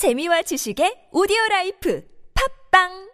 재미와 지식의 오디오 라이프. 팝빵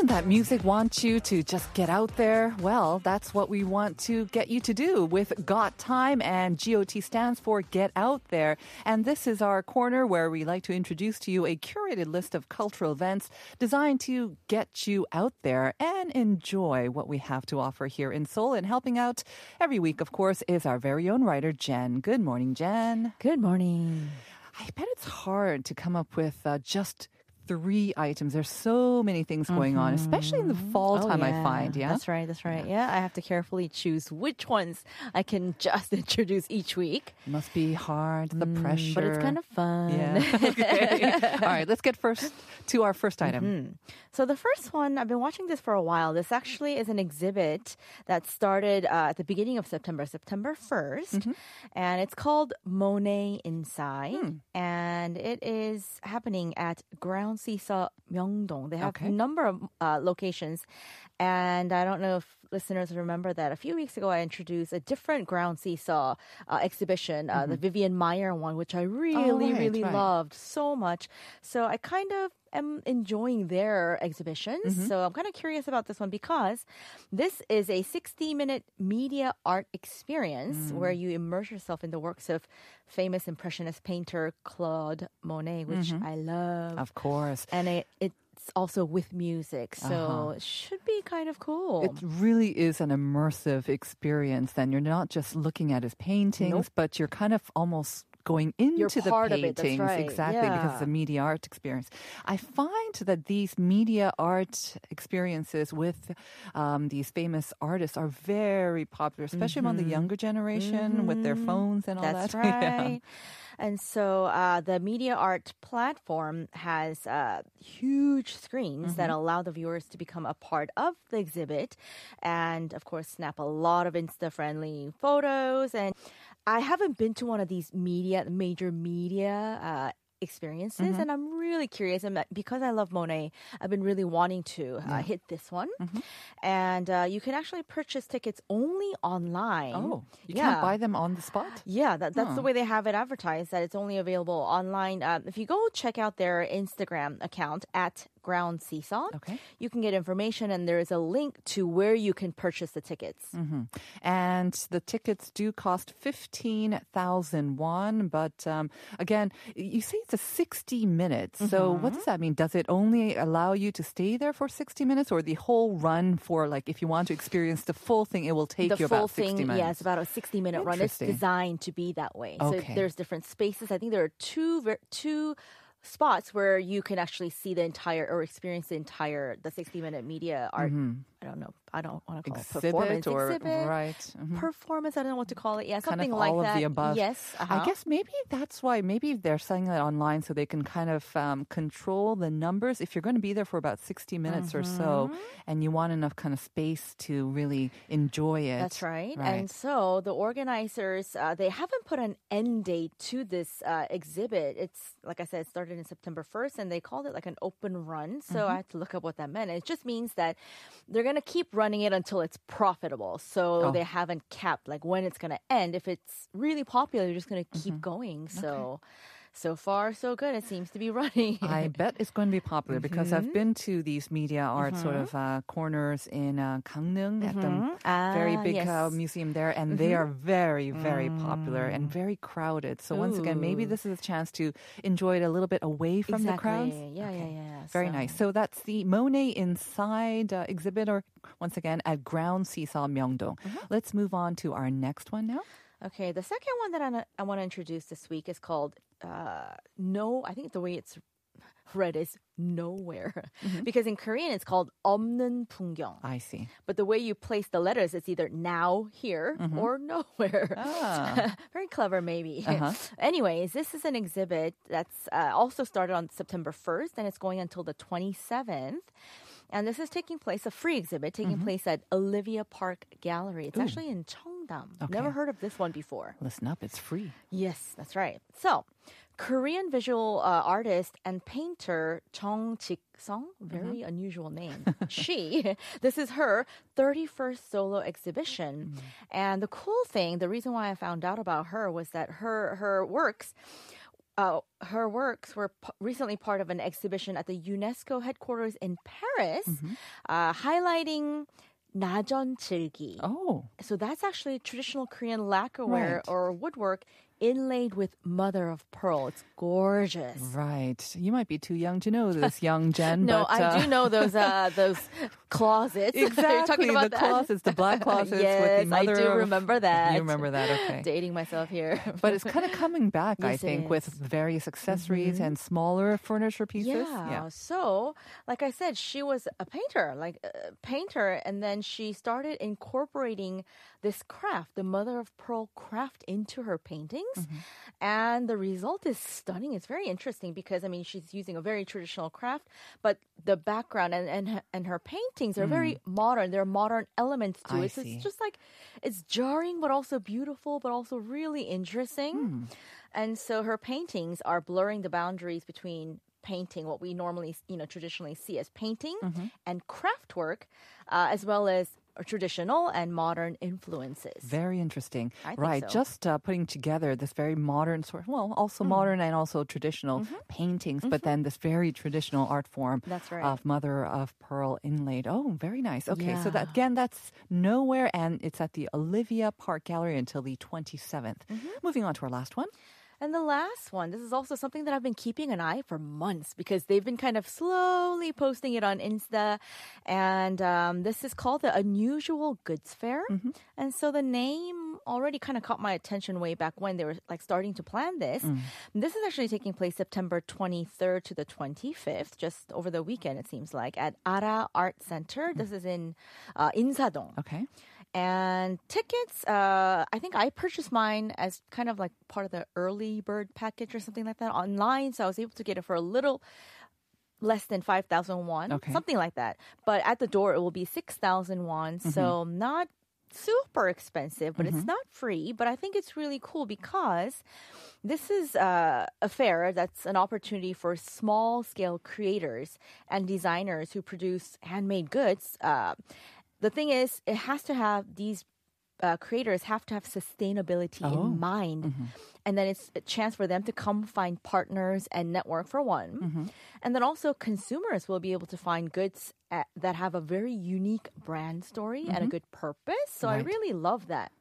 Doesn't that music want you to just get out there? Well, that's what we want to get you to do with Got Time, and GOT stands for Get Out There. And this is our corner where we like to introduce to you a curated list of cultural events designed to get you out there and enjoy what we have to offer here in Seoul. And helping out every week, of course, is our very own writer, Jen. Good morning, Jen. Good morning. I bet it's hard to come up with uh, just three items. There's so many things going on, especially in the fall Oh, time, I find. Yeah. That's right. That's right. Yeah. I have to carefully choose which ones I can just introduce each week. Must be hard, the pressure. Mm, But it's kind of fun. Yeah. okay. All right, let's get first to our first item. Mm-hmm. So the first one, I've been watching this for a while. This actually is an exhibit that started uh, at the beginning of September, September 1st. Mm-hmm. And it's called Monet Inside. Hmm. And it is happening at Ground Seesaw Myeongdong. They have Okay. a number of uh, locations. And I don't know if listeners remember that a few weeks ago I introduced a different Ground Seesaw uh, exhibition, uh, the Vivian Maier one, which I really, Mm-hmm. right, really right. loved so much. So I kind of am enjoying their exhibitions. Mm-hmm. So I'm kind of curious about this one because this is a 60 minute media art experience Mm. where you immerse yourself in the works of famous impressionist painter Claude Monet, which Mm-hmm. I love. Of course. and it, it's also with music. So Uh-huh. it should be kind of cool. It really is an immersive experience. Then you're not just looking at his paintings, Nope. but you're kind of almost going into the it, paintings that's right. exactly because it's a media art experience. I find that these media art experiences with um, these famous artists are very popular, especially among the younger generation with their phones and all Mm-hmm. That's that. Yeah. right. And so uh, the media art platform has uh, huge screens that Mm-hmm. allow the viewers to become a part of the exhibit and, of course, snap a lot of Insta friendly photos. And I haven't been to one of these media, major media. Uh, experiences Mm-hmm. and i'm really curious and because i love monet i've been really wanting to uh, hit this one Mm-hmm. and uh, you can actually purchase tickets only online Oh, you Yeah. can't buy them on the spot? yeah, that, that's the way they have it advertised. That it's only available online. Um, if you go check out their Instagram account at Ground Seesaw, Okay. you can get information, and there is a link to where you can purchase the tickets. Mm-hmm. And the tickets do cost 15,000 won. But um, again, you say it's a 60 minutes. So what mm-hmm. does that mean? Does it only allow you to stay there for 60 minutes or the whole run for like if you want to experience the full thing, it will take the you full about 60 thing, minutes? yeah, it's about a sixty-minute run. It's designed to be that way. Okay. So there's different spaces. I think there are two two spots where you can actually see the entire or experience the entire the sixty-minute media art. Mm-hmm. I don't know. I don't want to call it performance Mm-hmm. or exhibit. right. mhm. Performance, I don't know what to call it. Yeah, kind something like that. the above. Yes, I uh-huh. guess maybe that's why maybe they're selling it online so they can kind of um, control the numbers. If you're going to be there for about 60 minutes or so Mm-hmm. and you want enough kind of space to really enjoy it. That's right. And so the organizers, uh, they haven't put an end date to this uh, exhibit. It's, like I said, it started in September 1st and they called it like an open run. So I had to look up what that meant. It just means that they're going to keep running it until it's profitable. So Oh. they haven't capped like when it's going to end. If it's really popular, you're just going to keep mm-hmm. going. So. So far, so good. It seems to be running. I bet it's going to be popular because Mm-hmm. I've been to these media art sort of uh, corners in uh, Gangneung at the very Ah, big uh, yes. Mm-hmm. museum there, and they are very, very popular and very crowded. So once again, maybe Mm. This is a chance to enjoy it a little bit away from the crowds. Exactly. Yeah, yeah, yeah. Very So- nice. So that's the Monet Inside uh, exhibit, or once again at Ground Seesaw Myeongdong. Mm-hmm. Let's move on to our next one now. Okay, the second one that I, I want to introduce this week is called uh, No. I think the way it's read is nowhere, because in Korean it's called 없는 풍경. I see. But the way you place the letters, it's either now here or nowhere. Ah. Very clever, maybe. Uh-huh. Anyways, this is an exhibit that's uh, also started on September 1st and it's going until the 27th. And this is taking place, a free exhibit taking mm-hmm. place at Olivia Park Gallery. It's actually in Cheongdong. Dam. Okay. Never heard of this one before. Listen up, it's free. Yes, that's right. So, Korean visual uh, artist and painter Chung Jik-sung, very mm-hmm. unusual name. she, this is her 31st solo exhibition. Mm. And the cool thing, the reason why I found out about her was that her her works uh, her works were p- recently part of an exhibition at the UNESCO headquarters in Paris, uh, highlighting 나전 칠기. Oh, So that's actually traditional Korean lacquerware Right. or woodwork inlaid with mother of pearl. It's gorgeous. right. You might be too young to know this, young Jen. No, but, I uh, do know those uh, those closets. You're Exactly, talking about the that. closets, the black closets. yes, with the mother. I do of- remember that. You remember that? Okay. Dating myself here. But it's kind of coming back, I Yes, it think, with. Mm-hmm. various accessories and smaller furniture pieces. Yeah. So, like I said, she was a painter, like a painter, and then she started incorporating this craft, the mother of pearl craft, into her paintings. Mm-hmm. And the result is stunning. It's very interesting because I mean she's using a very traditional craft, but the background and and, her- and her paintings are very mm. modern. There are modern elements to I it. So it's just like it's jarring but also beautiful, but also really interesting. Hmm. And so her paintings are blurring the boundaries between painting, what we normally, you know, traditionally see as painting, mm-hmm. and craft work, uh, as well as traditional and modern influences. Very interesting. I think right. so. Just uh, putting together this very modern sort well, also Mm. modern and also traditional paintings, but then this very traditional art form Mm-hmm. That's right. of mother of pearl inlaid. Oh, very nice. Okay. So that again, that's nowhere and it's at the Olivia Park Gallery until the 27th. Mm-hmm. Moving on to our last one. And the last one, this is also something that I've been keeping an eye for months because they've been kind of slowly posting it on Insta. And um, this is called the Unusual Goods Fair. And so the name already kind of caught my attention way back when they were like starting to plan this. This is actually taking place September 23rd to the 25th, just over the weekend, it seems like, at Ara Art Center. This is in uh, Insadong. Okay. And tickets, uh, I think I purchased mine as kind of like part of the early bird package or something like that online. So I was able to get it for a little less than 5,000 won, Okay. something like that. But at the door, it will be 6,000 won. So not super expensive, but it's not free. But I think it's really cool because this is uh, a fair that's an opportunity for small scale creators and designers who produce handmade goods. Uh, the thing is, it has to have these uh, creators have to have sustainability Oh. in mind. And then it's a chance for them to come find partners and network for one. And then also consumers will be able to find goods at, that have a very unique brand story and a good purpose. So I really love that.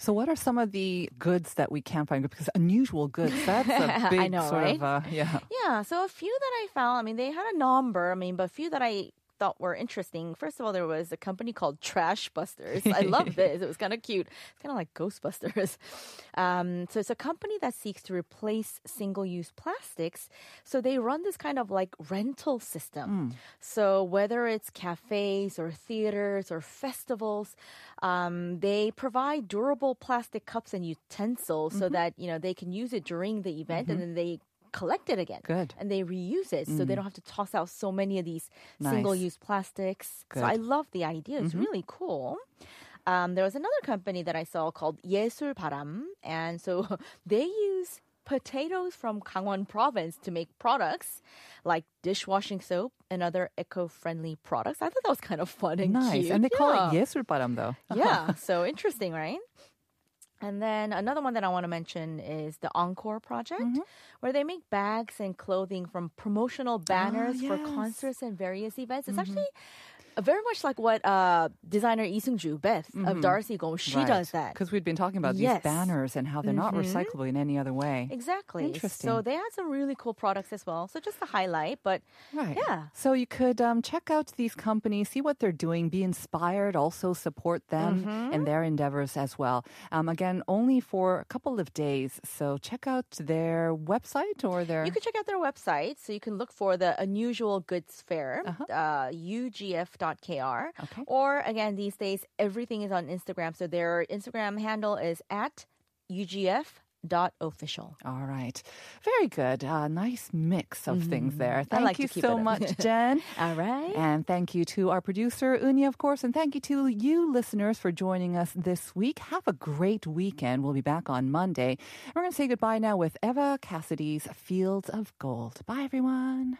So, what are some of the goods that we can't find? Because unusual goods, that's a big know, sort right? of, uh, yeah. Yeah, so a few that I found, I mean, they had a number, I mean, but a few that I thought were interesting. First of all, there was a company called Trash Busters. I love this. It was kind of cute. It's kind of like Ghostbusters. Um, so it's a company that seeks to replace single-use plastics. So they run this kind of like rental system. So whether it's cafes or theaters or festivals, um, they provide durable plastic cups and utensils so that you know they can use it during the event and then they collect it again Good. and they reuse it so they don't have to toss out so many of these Nice. single-use plastics. Good. So I love the idea. It's really cool. Um, there was another company that I saw called 예술 바람, and so they use potatoes from Gangwon province to make products like dishwashing soap and other eco-friendly products. I thought that was kind of fun and Nice. cute. And they call Yeah. it 예술바람, though. Yeah, so interesting, right? And then another one that I want to mention is the Encore Project, Mm-hmm. where they make bags and clothing from promotional banners for yes. Mm-hmm. concerts and various events. It's actually very much like what uh, designer Lee Seung-ju, Beth of Darcy Go, she does that. Because we've been talking about Yes. these banners and how they're not Mhm. recyclable in any other way. Exactly. Interesting. So they had some really cool products as well. So just to highlight, but Right. Yeah. So you could um, check out these companies, see what they're doing, be inspired, also support them Mm-hmm. and their endeavors as well. Um, again, only for a couple of days. So check out their website or their. You can check out their website. So you can look for the Unusual Goods Fair, Uh-huh. uh, ugf.kr. Okay. Or again, these days, everything is on Instagram. So their Instagram handle is at UGF dot official. All right. Very good. Uh, nice mix of things there. Mm-hmm. Thank like you so much, Jen. All right. And thank you to our producer, Unia, of course. And thank you to you, listeners, for joining us this week. Have a great weekend. We'll be back on Monday. We're going to say goodbye now with Eva Cassidy's Fields of Gold. Bye, everyone.